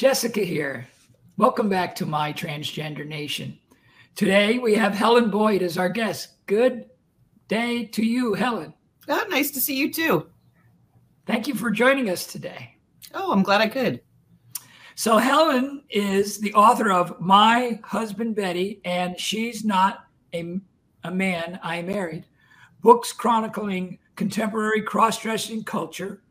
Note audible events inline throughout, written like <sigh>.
Jessica here. Welcome back to My Transgender Nation. Today we have Helen Boyd as our guest. Good day to you, Helen. Oh, nice to see you too. Thank you for joining us today. Oh, I'm glad I could. So, Helen is the author of My Husband Betty and She's Not a, a Man I Married, books chronicling contemporary cross dressing culture,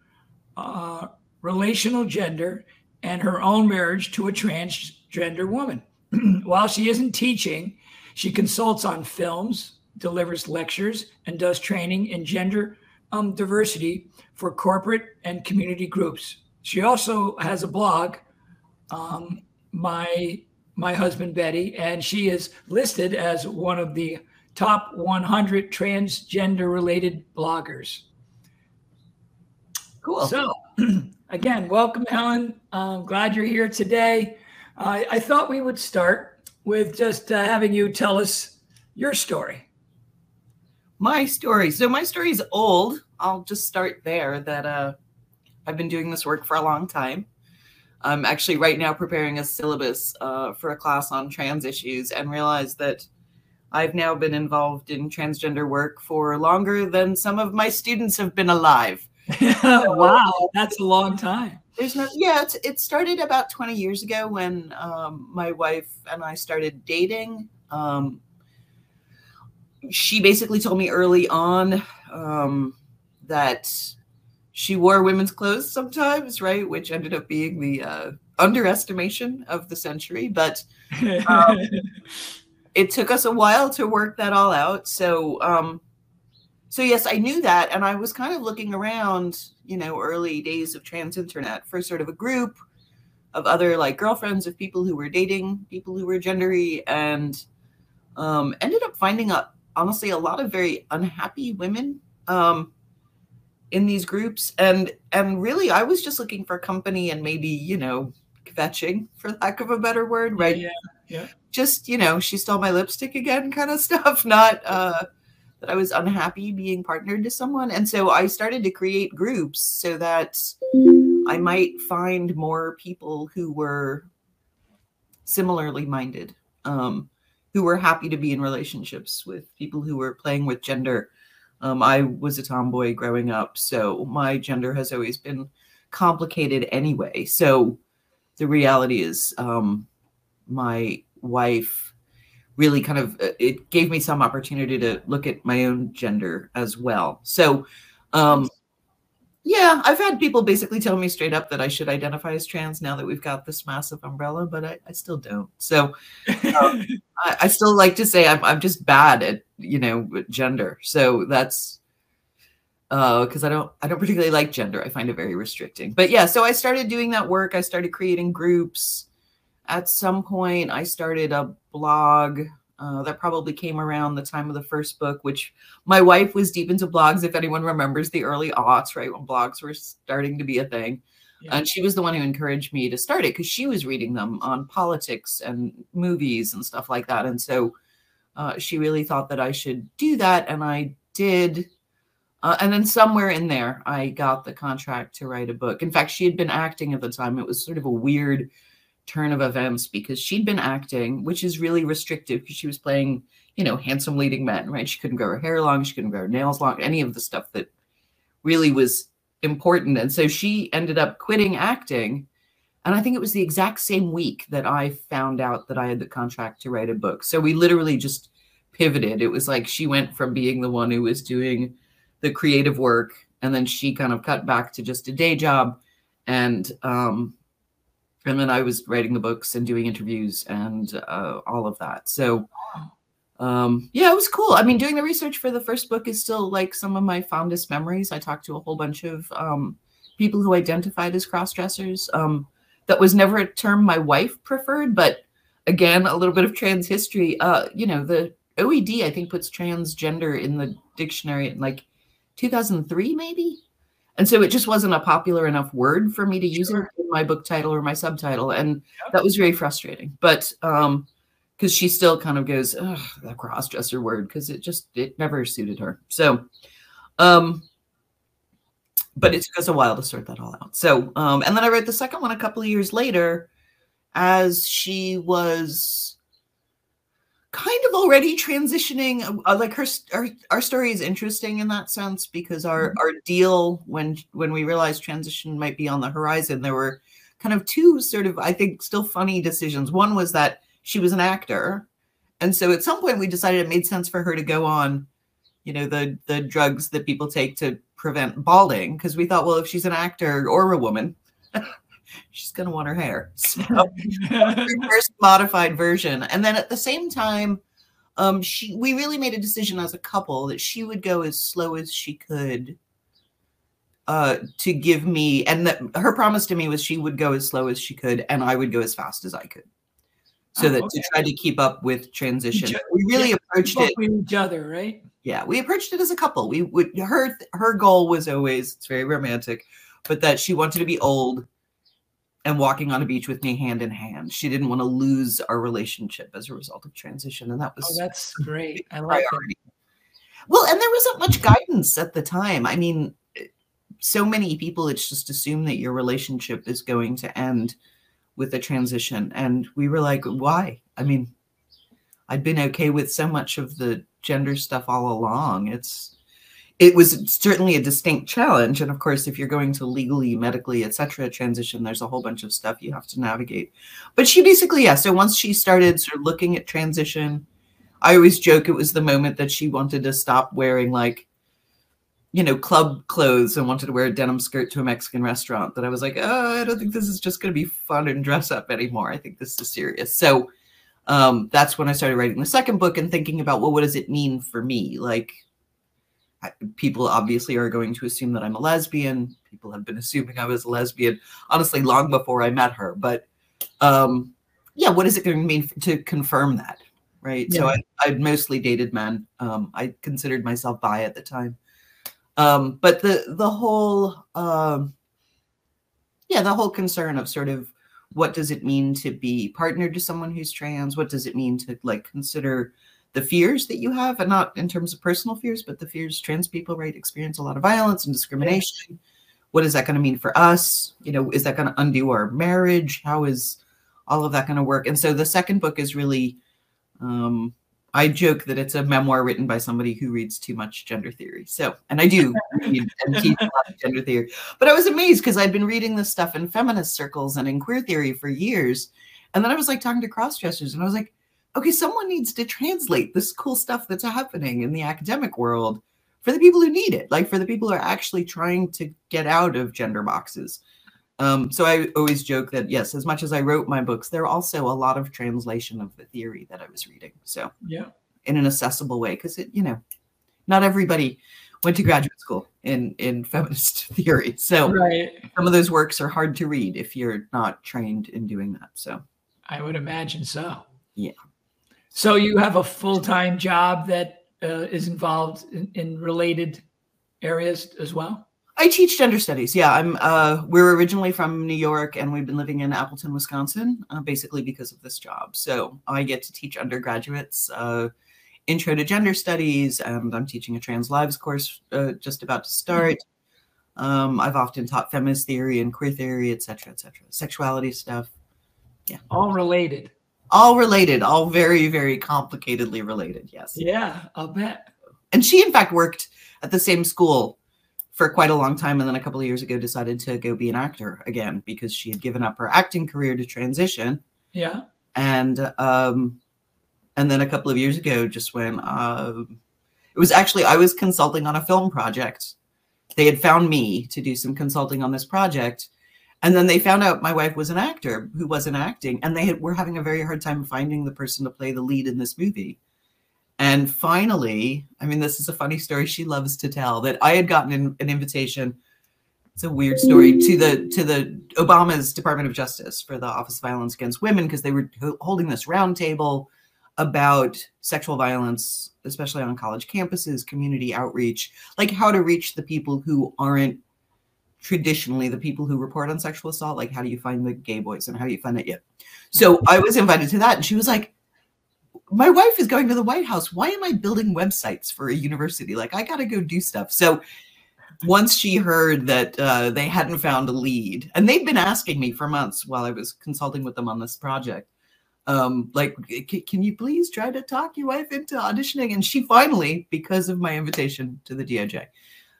uh, relational gender, and her own marriage to a transgender woman. <clears throat> While she isn't teaching, she consults on films, delivers lectures, and does training in gender um, diversity for corporate and community groups. She also has a blog, um, my my husband Betty, and she is listed as one of the top 100 transgender related bloggers. Cool. So, <clears throat> again, welcome, Helen. I'm glad you're here today. I thought we would start with just uh, having you tell us your story. My story. So, my story is old. I'll just start there. That uh, I've been doing this work for a long time. I'm actually right now preparing a syllabus uh, for a class on trans issues and realized that I've now been involved in transgender work for longer than some of my students have been alive. <laughs> <laughs> wow, that's a long time. There's no, yeah, it's, it started about 20 years ago when um, my wife and I started dating. Um, she basically told me early on um, that she wore women's clothes sometimes, right? Which ended up being the uh, underestimation of the century. But <laughs> um, it took us a while to work that all out. So, um, so yes, I knew that, and I was kind of looking around, you know, early days of trans internet for sort of a group of other like girlfriends of people who were dating people who were gendery, and um, ended up finding a honestly a lot of very unhappy women um, in these groups, and and really I was just looking for company and maybe you know fetching for lack of a better word, right? Yeah, yeah. Just you know, she stole my lipstick again, kind of <laughs> stuff. Not. uh that I was unhappy being partnered to someone. And so I started to create groups so that I might find more people who were similarly minded, um, who were happy to be in relationships with people who were playing with gender. Um, I was a tomboy growing up, so my gender has always been complicated anyway. So the reality is, um, my wife really kind of uh, it gave me some opportunity to look at my own gender as well. So, um, yeah, I've had people basically tell me straight up that I should identify as trans now that we've got this massive umbrella, but I, I still don't. So, um, <laughs> I, I, still like to say I'm, I'm just bad at you know gender. So that's because uh, I don't I don't <laughs> particularly like gender. I find it very restricting. But yeah, so I started doing that work. I started creating groups at some point i started a blog uh, that probably came around the time of the first book which my wife was deep into blogs if anyone remembers the early aughts right when blogs were starting to be a thing. Yeah. and she was the one who encouraged me to start it because she was reading them on politics and movies and stuff like that. And so uh, she really thought that i should do that and i did uh, and then somewhere in there i got the contract to write a book. In fact she had been acting at the time. It was sort of a weird turn of events because she'd been acting, which is really restrictive because she was playing, you know, handsome leading men, right? She couldn't grow her hair long, she couldn't grow her nails long, any of the stuff that really was important. And so she ended up quitting acting. And I think it was the exact same week that I found out that I had the contract to write a book. So we literally just pivoted. It was like she went from being the one who was doing the creative work and then she kind of cut back to just a day job and um, and then I was writing the books and doing interviews and uh, all of that. So, um, yeah, it was cool. I mean, doing the research for the first book is still like some of my fondest memories. I talked to a whole bunch of um, people who identified as cross dressers. Um, that was never a term my wife preferred, but again, a little bit of trans history. Uh, you know, the OED I think puts transgender in the dictionary in like 2003, maybe. And so it just wasn't a popular enough word for me to use sure. it in my book title or my subtitle. And yep. that was very frustrating. But um, because she still kind of goes, Ugh, that cross-dresser word, because it just it never suited her. So um but it took us a while to sort that all out. So um, and then I wrote the second one a couple of years later, as she was kind of already transitioning uh, like her our, our story is interesting in that sense because our mm-hmm. our deal when when we realized transition might be on the horizon there were kind of two sort of i think still funny decisions one was that she was an actor and so at some point we decided it made sense for her to go on you know the the drugs that people take to prevent balding because we thought well if she's an actor or a woman she's going to want her hair. <laughs> So <laughs> first modified version. And then at the same time, um, she we really made a decision as a couple that she would go as slow as she could uh, to give me, and that her promise to me was she would go as slow as she could, and I would go as fast as I could. So oh, that okay. to try to keep up with transition, we really yeah, approached it with each other, right? Yeah, we approached it as a couple. We would her her goal was always it's very romantic, but that she wanted to be old and walking on a beach with me hand in hand. She didn't want to lose our relationship as a result of transition. And that oh, was oh, that's great. I like priority. That. Well, and there wasn't much guidance at the time. I mean, eh, so many people it's just assumed that your relationship is going to end with a transition. And we were like, why? I mean, I'd been okay with so much of the gender stuff all along. It's it was certainly a distinct challenge. And of course if you're going to legally medically etc transition there's a whole bunch of stuff you have to navigate. But she basically yeah so once she started sort of looking at transition i always joke it was the moment that she wanted to stop wearing like you know club clothes and wanted to wear a denim skirt to a mexican restaurant that i was like oh i don't think this is just going to be fun and dress up anymore. I think this is serious. So um, that's when i started writing the second book and thinking about well what does it mean for me? Like people obviously are going to assume that I'm a lesbian. People have been assuming I was a lesbian, honestly, long before I met her. But um, yeah, what is it going to mean to confirm that? Right. Yeah. So I, I mostly dated men. Um, I considered myself bi at the time. Um, but the the whole um, yeah, the whole concern of sort of what does it mean to be partnered to someone who's trans? What does it mean to like consider the fears that you have, and not in terms of personal fears, but the fears trans people, right, experience a lot of violence and discrimination. What is that going to mean for us? You know, is that going to undo our marriage? How is all of that going to work? And so the second book is really, um, I joke that it's a memoir written by somebody who reads too much gender theory. So, and I do read and teach a lot of gender theory. But I was amazed because I'd been reading this stuff in feminist circles and in queer theory for years. And then I was like talking to cross dressers and I was like, okay, someone needs to translate this cool stuff that's happening in the academic world for the people who need it, like for the people who are actually trying to get out of gender boxes. Um, so I always joke that yes, as much as I wrote my books, there are also a lot of translation of the theory that I was reading. So yeah, in an accessible way, because it, you know, not everybody went to graduate school in in <laughs> feminist theory. So right. some of those works are hard to read if you're not trained in doing that. So I would imagine so. Yeah. So you have a full time job that uh, is involved in, in, related areas as well. I teach gender studies. Yeah, I'm. Uh, we're originally from New York, and we've been living in Appleton, Wisconsin, uh, basically because of this job. So I get to teach undergraduates uh, intro to gender studies, and I'm teaching a trans lives course uh, just about to start. Um, I've often taught feminist theory and queer theory, et cetera, et cetera, sexuality stuff. Yeah, all related all related, all very, very complicatedly related. Yes. Yeah, I'll bet. And she, in fact, worked at the same school for quite a long time. And then a couple of years ago, decided to go be an actor again because she had given up her acting career to transition. Yeah. And, um, and then a couple of years ago, just when uh, it was actually, I was consulting on a film project. They had found me to do some consulting on this project and then they found out my wife was an actor who wasn't acting, and they had, were having a very hard time finding the person to play the lead in this movie. And finally, I mean, this is a funny story she loves to tell that I had gotten an, an invitation. It's a weird story to the to the Obama's Department of Justice for the Office of Violence Against Women because they were holding this roundtable about sexual violence, especially on college campuses, community outreach, like how to reach the people who aren't traditionally the people who report on sexual assault like how do you find the gay boys and how do you find it? Yet so i was invited to that and she was like my wife is going to the white house. Why am i building websites for a university? Like i gotta go do stuff. So once she heard that uh, they hadn't found a lead, and they'd been asking me for months while I was consulting with them on this project, um, like, can you please try to talk your wife into auditioning? And she finally, because of my invitation to the DOJ,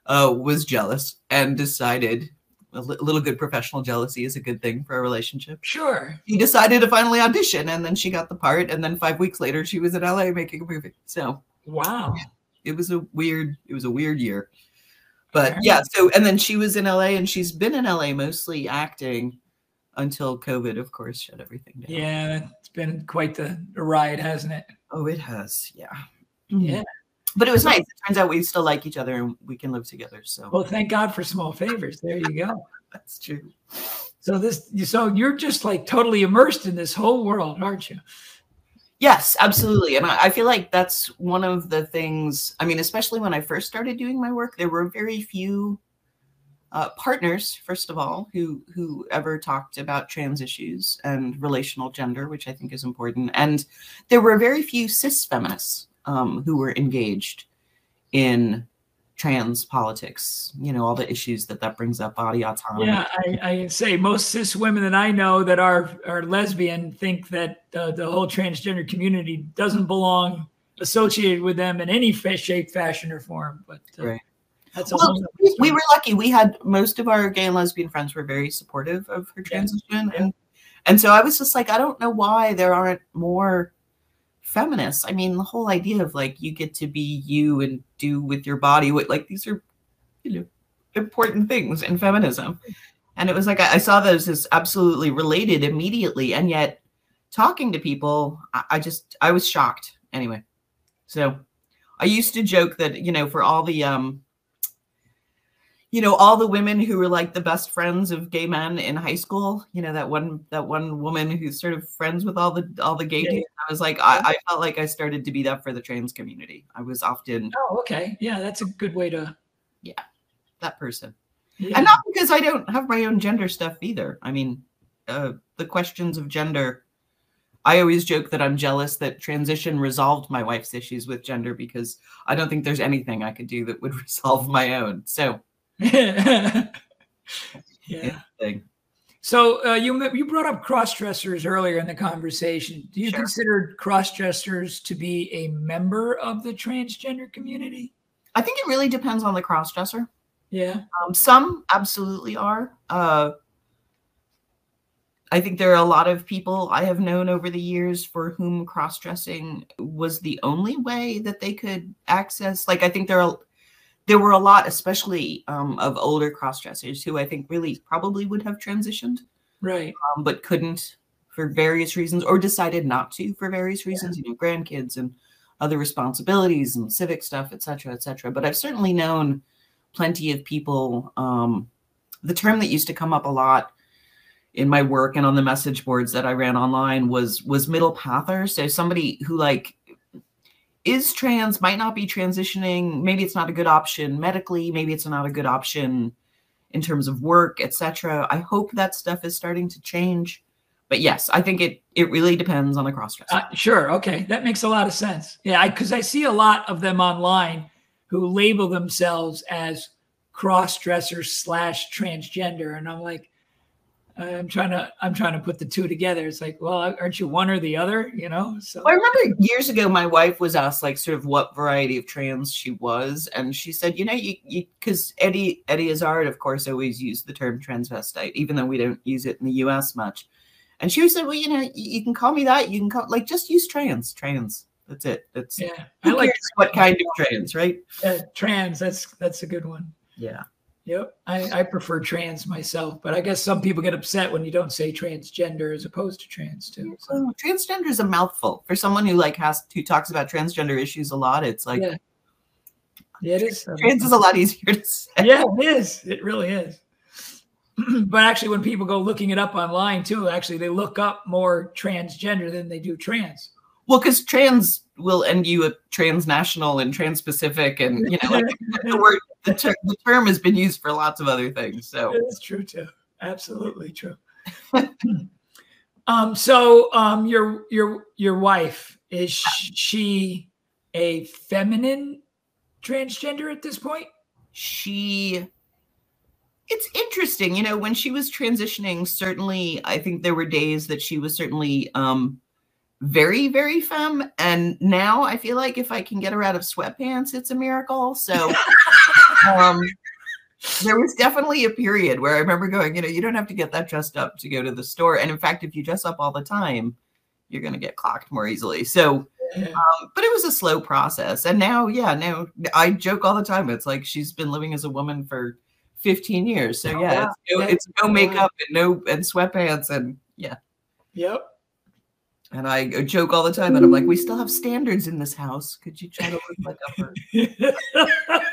uh, was jealous and decided a little good professional jealousy is a good thing for a relationship. Sure. He decided to finally audition, and then she got the part. And then five weeks later, she was in LA making a movie. So wow, it was a weird, it was a weird year. But yeah, so and then she was in LA, and she's been in LA mostly acting until COVID, of course, shut everything down. Yeah, it's been quite the ride, hasn't it? Oh, it has. Yeah. Yeah. But it was nice. It turns out we still like each other and we can live together. So well, thank God for small favors. There you go. <laughs> That's true. So this, so you're just like totally immersed in this whole world, aren't you? Yes, absolutely. And I, I feel like that's one of the things. I mean, especially when I first started doing my work, there were very few uh, partners, first of all, who who ever talked about trans issues and relational gender, which I think is important. And there were very few cis feminists um, who were engaged in trans politics you know all the issues that that brings up body autonomy. Yeah i, I say most cis women that i know that are are lesbian think that uh, the whole transgender community doesn't belong associated with them in any shape fashion or form but uh, right. that's well, we, we were lucky. We had most of our gay and lesbian friends were very supportive of her transition yeah. and and so i was just like i don't know why there aren't more feminists. I mean, the whole idea of like you get to be you and do with your body what like these are you know important things in feminism. And it was like I, I saw those as absolutely related immediately, and yet talking to people, I, I just I was shocked anyway. So I used to joke that you know for all the um you know all the women who were like the best friends of gay men in high school you know that one that one woman who's sort of friends with all the all the gay yeah. i was like I, I, felt like i started to be that for the trans community i was often oh okay yeah that's a good way to yeah that person yeah. and not because i don't have my own gender stuff either i mean uh, the questions of gender I always joke that I'm jealous that transition resolved my wife's issues with gender because I don't think there's anything I could do that would <laughs> resolve my own. So <laughs> yeah. So uh, you you brought up cross dressers earlier in the conversation. Do you sure. consider cross dressers to be a member of the transgender community? I think it really depends on the cross dresser. Yeah. Um, some absolutely are. Uh, I think there are a lot of people I have known over the years for whom cross dressing was the only way that they could access. Like, I think there are there were a lot, especially um, of older cross dressers who I think really probably would have transitioned, right, um, but couldn't for various reasons, or decided not to for various reasons. Yeah. You know, grandkids and other responsibilities and civic stuff, et cetera, et cetera. But I've certainly known plenty of people. Um, the term that used to come up a lot in my work and on the message boards that I ran online was was middle pather. So somebody who like is trans, might not be transitioning. Maybe it's not a good option medically. Maybe it's not a good option in terms of work, etc. I hope that stuff is starting to change. But yes, I think it it really depends on the crossdresser. Uh, sure. Okay, that makes a lot of sense. Yeah, because I, I see a lot of them online who label themselves as cross dressers slash transgender, and I'm like, I'm trying to I'm trying to put the two together. It's like, well, aren't you one or the other? You know. So I remember years ago, my wife was asked like sort of what variety of trans she was, and she said, you know, you because Eddie Eddie Izzard, of course, always used the term transvestite, even though we don't use it in the U.S. much. And she said, well, you know, you, you can call me that. You can call like just use trans, trans. That's it. That's yeah. I like what kind of trans, right? Uh, trans. That's that's a good one. Yeah. Yep. I, I prefer trans myself, but I guess some people get upset when you don't say transgender as opposed to trans too. So. Transgender is a mouthful for someone who like has who talks about transgender issues a lot. It's like yeah, yeah it is. Trans is a lot easier to say. <laughs> Yeah, it is. It really is. <clears throat> but actually, when people go looking it up online too, actually they look up more transgender than they do trans. Well, because trans will end you at transnational and transpacific, and you know, like <laughs> the word the, ter- the term has been used for lots of other things. So it's true too. Absolutely true. <laughs> um, so um, your your your wife is she a feminine transgender at this point? she it's interesting you know when she was transitioning certainly i think there were days that she was certainly um very very femme and now i feel like if i can get her out of sweatpants it's a miracle so <laughs> um there was definitely a period where i remember going you know you don't have to get that dressed up to go to the store and in fact if you dress up all the time you're going to get clocked more easily so um, but it was a slow process and now yeah now i joke all the time it's like she's been living as a woman for 15 years so Oh, yeah wow. it's, no, it's no makeup and no and sweatpants and yeah Yep. and I joke all the time that I'm like, we still have standards in this house. Could you try to look like a? <laughs>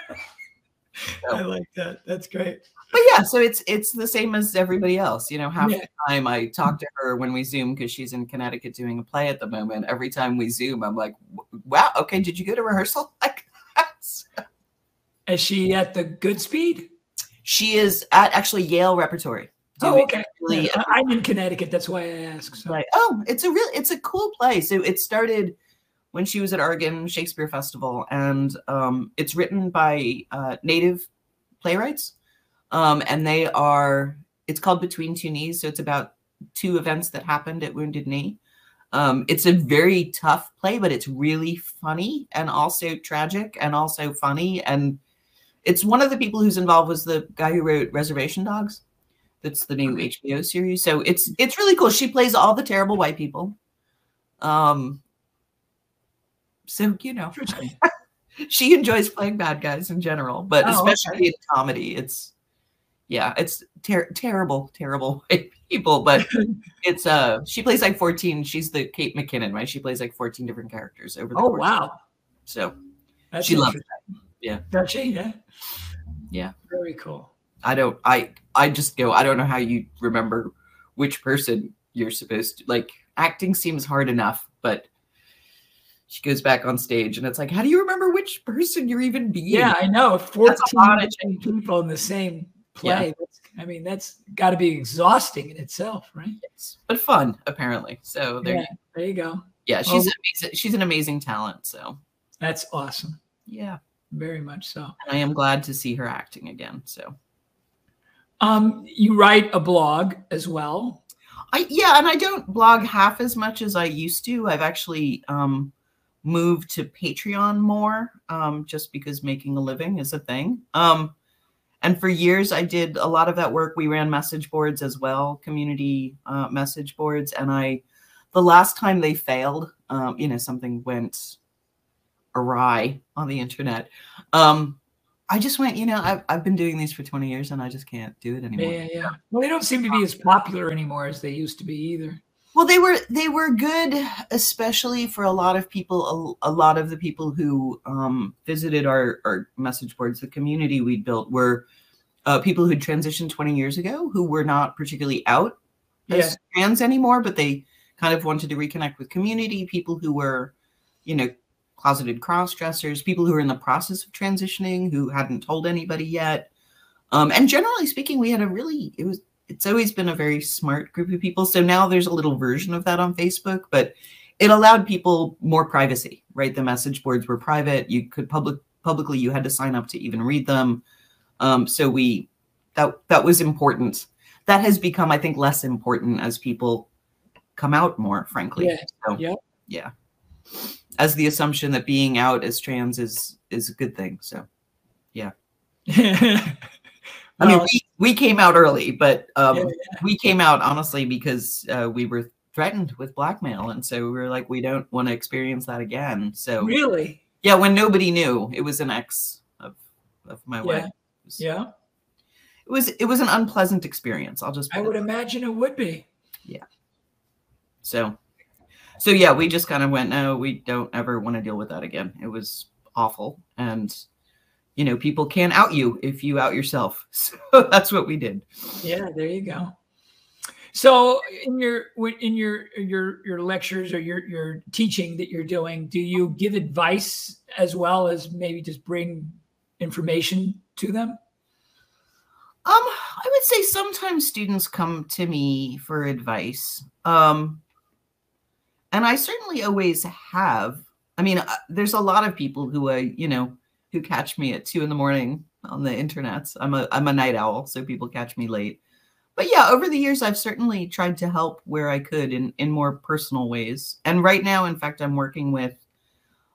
<laughs> I like that. That's great. But yeah, so it's it's the same as everybody else. You know, half Yeah. the time I talk to her when we Zoom because she's in Connecticut doing a play at the moment. Every time we Zoom, I'm like, wow, okay, did you go to rehearsal? <laughs> Like that? Is she at the Goodspeed? She is at actually Yale Repertory. Oh, okay. really Yeah, I- I'm in Connecticut. That's why I ask. So. Right. Oh, it's a real it's a cool place. So it started when she was at Oregon Shakespeare Festival, and um, it's written by uh, native playwrights, um, and they are. It's called Between Two Knees, so it's about two events that happened at Wounded Knee. Um, it's a very tough play, but it's really funny and also tragic and also funny. And it's one of the people who's involved was the guy who wrote Reservation Dogs. That's the new. HBO series. So it's it's really cool. She plays all the terrible white people. Um so you know, <laughs> she enjoys playing bad guys in general, but Oh, especially okay. in comedy, it's yeah, it's ter- terrible, terrible <laughs> white people. But <laughs> it's uh, she plays like fourteen. She's the Kate McKinnon, right? She plays like fourteen different characters over the Oh wow. So That's She loves interesting. Yeah. Does she? Yeah. Yeah. Very cool. I don't. I I just go. I don't know how you remember which person you're supposed to like. Acting seems hard enough, but she goes back on stage and it's like, how do you remember which person you're even being? Yeah, I know. That's a Fourteen lot of people in the same Yeah. play. That's, I mean, that's got to be exhausting in itself, right? Yes, but fun apparently. So there, Yeah. yeah, There you go. Yeah, she's Well- amazing. She's an amazing talent. So That's awesome. yeah, Very much so. and I am glad to see her acting again. So Um, you write a blog as well. I yeah, and I don't blog half as much as I used to. I've actually um, moved to Patreon more, um, just because making a living is a thing. Um, and for years, I did a lot of that work. We ran message boards as well, community uh, message boards. And I, the last time they failed, um, you know, something went awry on the internet. Um, I just went, you know, I've, I've been doing these for 20 years and I just can't do it anymore. Yeah, yeah. Well, they don't seem to be as popular anymore as they used to be either. Well, they were they were good, especially for a lot of people. A, a lot of the people who um, visited our, our message boards, the community we'd built, were uh, people who'd transitioned 20 years ago who were not particularly out Yeah. as trans anymore, but they kind of wanted to reconnect with community. People who were, you know, closeted cross dressers, people who were in the process of transitioning who hadn't told anybody yet. Um, and generally speaking, we had a really it was it's always been a very smart group of people. So now there's a little version of that on Facebook, but it allowed people more privacy, right? The message boards were private. You could public publicly, you had to sign up to even read them. Um, so we that that was important. That has become, I think, less important as people come out more, frankly. Yeah. So, Yep. yeah. As the assumption that being out as trans is is a good thing. So yeah. <laughs> I mean, we, we came out early, but um, Yeah, we came out honestly because uh, we were threatened with blackmail, and so we were like, we don't want to experience that again. So really? yeah, when nobody knew, it was an ex of of my Yeah. wife. Yeah. it was it was an unpleasant experience. I'll just I would imagine it would be. Yeah. So so yeah, we just kind of went, no, we don't ever want to deal with that again. It was awful, and you know, people can't out you if you out yourself. <laughs> So that's what we did. Yeah, there you go. So in your in your your your lectures or your your teaching that you're doing, do you give advice as well as maybe just bring information to them? Um, I would say sometimes students come to me for advice. Um, and I certainly always have. I mean, uh, there's a lot of people who, uh, you know, who catch me at two in the morning on the internet. I'm a I'm a night owl, so people catch me late. But yeah, over the years I've certainly tried to help where I could in in more personal ways. And right now, in fact, I'm working with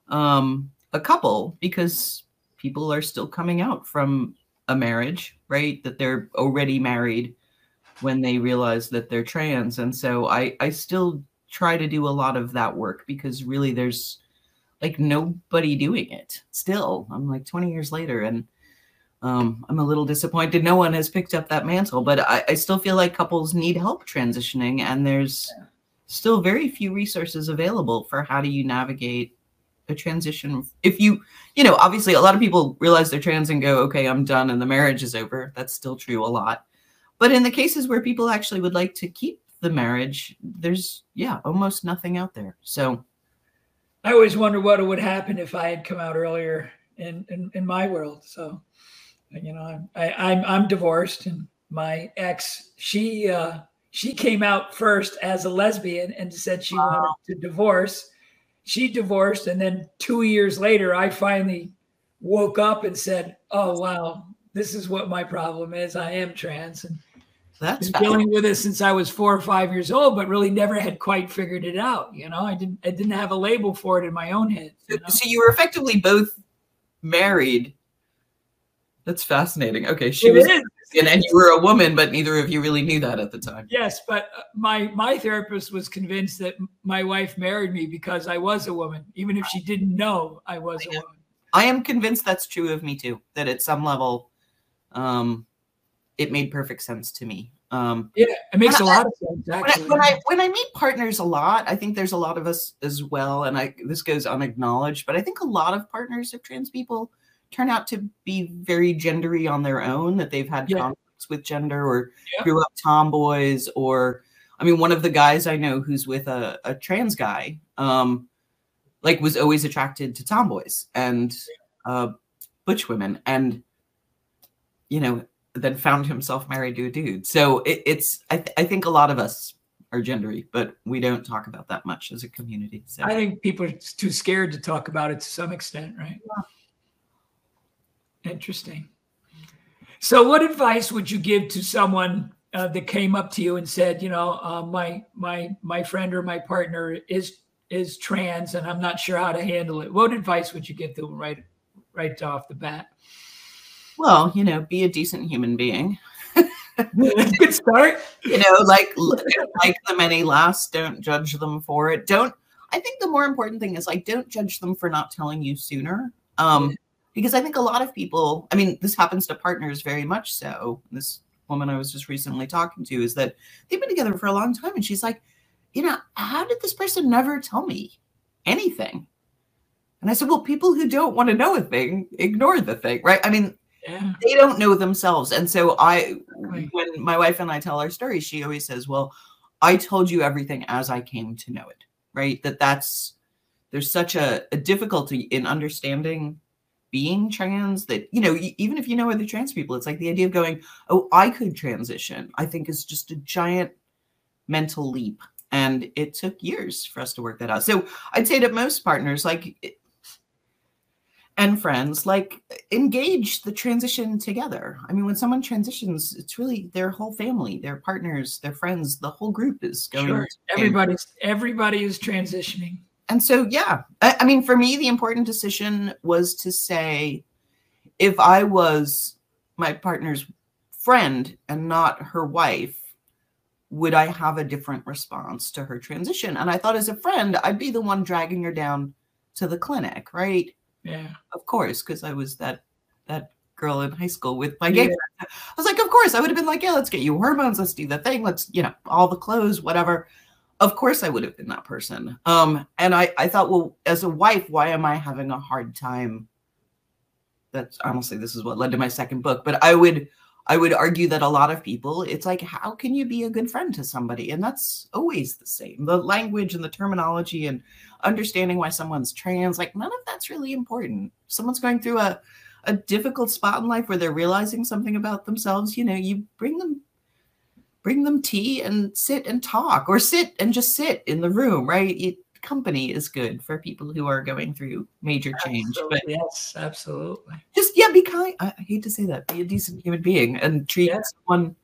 um a couple because people are still coming out from a marriage, right? That they're already married when they realize that they're trans. And so I I still try to do a lot of that work because really there's like nobody doing it still. I'm like 20 years later and um, I'm a little disappointed no one has picked up that mantle, but I, I still feel like couples need help transitioning and there's still very few resources available for how do you navigate a transition if you you know obviously a lot of people realize they're trans and go okay i'm done and the marriage is over. That's still true a lot. But in the cases where people actually would like to keep the marriage there's yeah almost nothing out there. So i always wonder what would happen if i had come out earlier in in, in my world. So you know I'm, I, I'm i'm divorced and my ex she uh she came out first as a lesbian and said she wanted to divorce. She divorced and then two years later i finally woke up and said oh wow this is what my problem is. I am trans. And that's been dealing with it since i was four or five years old but really never had quite figured it out you know i didn't i didn't have a label for it in my own head you know? so you were effectively both married that's fascinating okay she it was is. and you were a woman but neither of you really knew that at the time yes but uh, my my therapist was convinced that my wife married me because i was a woman even if she didn't know i was a woman I am convinced that's true of me too. That at some level, um, it made perfect sense to me. Um, yeah it makes a lot of sense when I, when I when I meet partners a lot, I think there's a lot of us as well, and I this goes unacknowledged, but I think a lot of partners of trans people turn out to be very gendery on their own. That they've had Yeah. conflicts with gender, or Yeah. grew up tomboys, or I mean, one of the guys I know who's with a, a trans guy, um, like was always attracted to tomboys and uh, butch women, and you know, then found himself married to a dude. So it, it's I, th- I think a lot of us are gendery, but we don't talk about that much as a community. So I think people are too scared to talk about it to some extent, right? Interesting. So, what advice would you give to someone uh, that came up to you and said, you know, uh, my my my friend or my partner is is trans, and I'm not sure how to handle it? What advice would you give them right right off the bat? Well, you know, be a decent human being. <laughs> Good start. You know, like like them any less. Don't judge them for it. Don't. I think the more important thing is like don't judge them for not telling you sooner. Um, because I think a lot of people. I mean, this happens to partners very much so. This woman I was just recently talking to is that they've been together for a long time, and she's like, you know, how did this person never tell me anything? And I said, well, people who don't want to know a thing ignore the thing, right? I mean, Yeah. they don't know themselves. And so I, when my wife and I tell our story, she always says, well, I told you everything as I came to know it, right? That that's, there's such a, a difficulty in understanding being trans that, you know, even if you know other trans people, it's like the idea of going, oh, I could transition, I think is just a giant mental leap. And it took years for us to work that out. So I'd say to most partners, like, and friends like engage the transition together i mean when someone transitions it's really their whole family their partners their friends the whole group is going Sure. Everybody's everybody is transitioning. and so yeah I, I mean for me the important decision was to say if i was my partner's friend and not her wife would i have a different response to her transition and i thought as a friend i'd be the one dragging her down to the clinic right Yeah. of course, because I was that that girl in high school with my gay Yeah. friend. I was like, of course, I would have been like, yeah, let's get you hormones, let's do the thing, let's, you know, all the clothes, whatever. Of course, I would have been that person. Um, and I, I thought, well, as a wife, why am I having a hard time? That's honestly, this is what led to my second book. But I would, I would argue that a lot of people, it's like, how can you be a good friend to somebody? And that's always the same. The language and the terminology and understanding why someone's trans, like none of that's really important. Someone's going through a, a difficult spot in life where they're realizing something about themselves, you know, you bring them bring them tea and sit and talk or sit and just sit in the room, right? You, company is good for people who are going through major change. Absolutely. But yes, absolutely. just yeah, be kind. I hate to say that. Be a decent human being and treat Yeah. someone.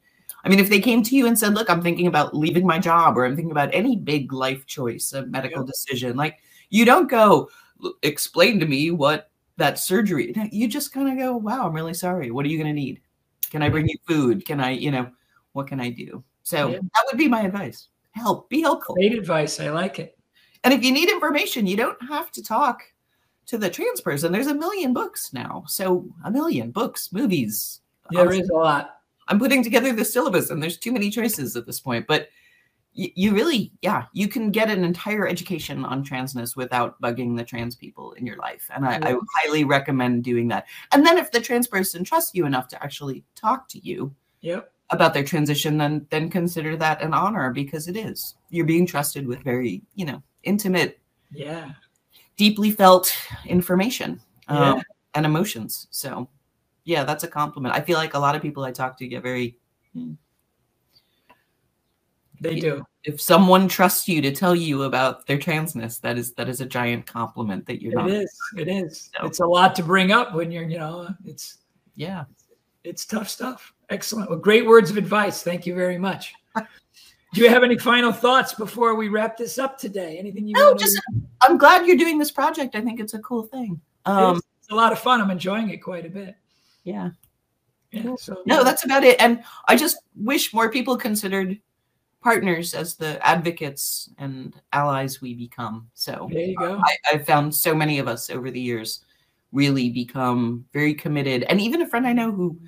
I mean, if they came to you and said, "Look, I'm thinking about leaving my job, or I'm thinking about any big life choice, a medical decision," like you don't go explain to me what that surgery. You just kind of go, "Wow, I'm really sorry. What are you going to need? Can I bring you food? Can I, you know, what can I do?" So Yeah. that would be my advice. Help, be helpful. Great advice. I like it. And if you need information, you don't have to talk to the trans person. There's a million books now. So a million books, movies. There is a lot. I'm putting together the syllabus and there's too many choices at this point. But you, you really, yeah, you can get an entire education on transness without bugging the trans people in your life. And I, I highly recommend doing that. And then if the trans person trusts you enough to actually talk to you Yep. about their transition, then then consider that an honor because it is. You're being trusted with very, you know, intimate Yeah. deeply felt information um, Yeah. and emotions. So, yeah, that's a compliment. I feel like a lot of people I talk to get very. They Yeah. do. If someone trusts you to tell you about their transness, that is that is a giant compliment that you're It not. is. It is. So- It's a lot to bring up when you're, you know, it's Yeah. it's tough stuff. Excellent. Well, great words of advice. Thank you very much. Do you have any final thoughts before we wrap this up today? Anything you No, want just to I'm glad you're doing this project. I think it's a cool thing. Um, it's a lot of fun. I'm enjoying it quite a bit. yeah. Yeah. So No, that's about it. And I just wish more people considered partners as the advocates and allies we become. So there you go. I, I've found so many of us over the years really become very committed. And even a friend I know who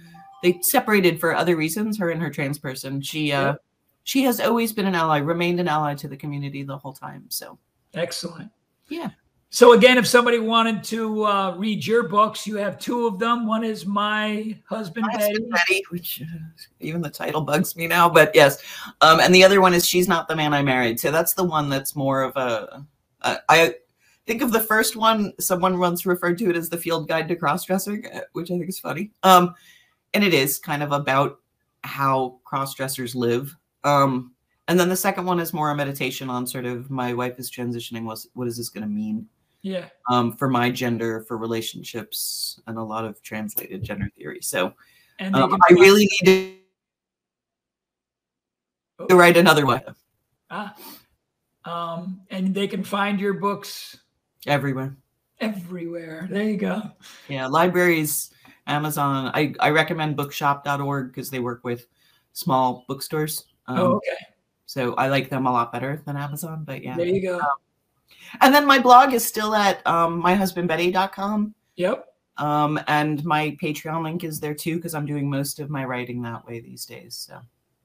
they separated for other reasons, her and her trans person, she uh Yep. She has always been an ally, remained an ally to the community the whole time. So Excellent. Yeah. So again, if somebody wanted to uh, read your books, you have two of them. One is My Husband My Betty. Husband Betty, which uh, even the title bugs me now, but yes. Um, and the other one is She's Not the Man I Married. So that's the one that's more of a. Uh, I think of the first one, someone once referred to it as the field guide to cross dressing, which I think is funny. Um, and it is kind of about how cross dressers live. Um, and then the second one is more a meditation on sort of my wife is transitioning. What's, what is this going to mean? Yeah. Um, for my gender, for relationships, and a lot of translated gender theory. So, And um, I really need to, to write another one Ah. Um, and they can find your books everywhere. everywhere. There you go. Yeah, libraries, Amazon. I, I recommend bookshop.org because they work with small bookstores. Um, oh, okay. So I like them a lot better than Amazon. But yeah. There you go. And then my blog is still at um, myhusbandbetty.com. Yep. Um, and my Patreon link is there too because I'm doing most of my writing that way these days. So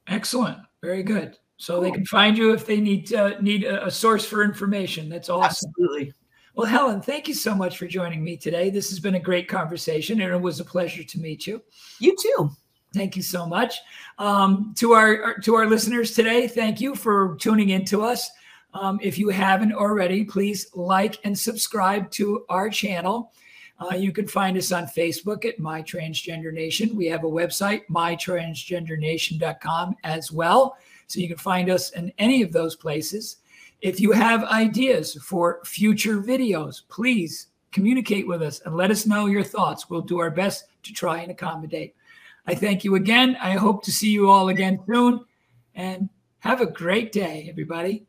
Excellent. Very good. So they can find you if they need uh, need a, a source for information. That's awesome. absolutely. Well, Helen, thank you so much for joining me today. This has been a great conversation, and it was a pleasure to meet you. You too. Thank you so much um, to our to our listeners today. Thank you for tuning in to us. Um, if you haven't already, please like and subscribe to our channel. Uh, you can find us on Facebook at My Transgender Nation. We have a website, mytransgendernation.com, as well. So you can find us in any of those places. If you have ideas for future videos, please communicate with us and let us know your thoughts. We'll do our best to try and accommodate. I thank you again. I hope to see you all again soon. And have a great day, everybody.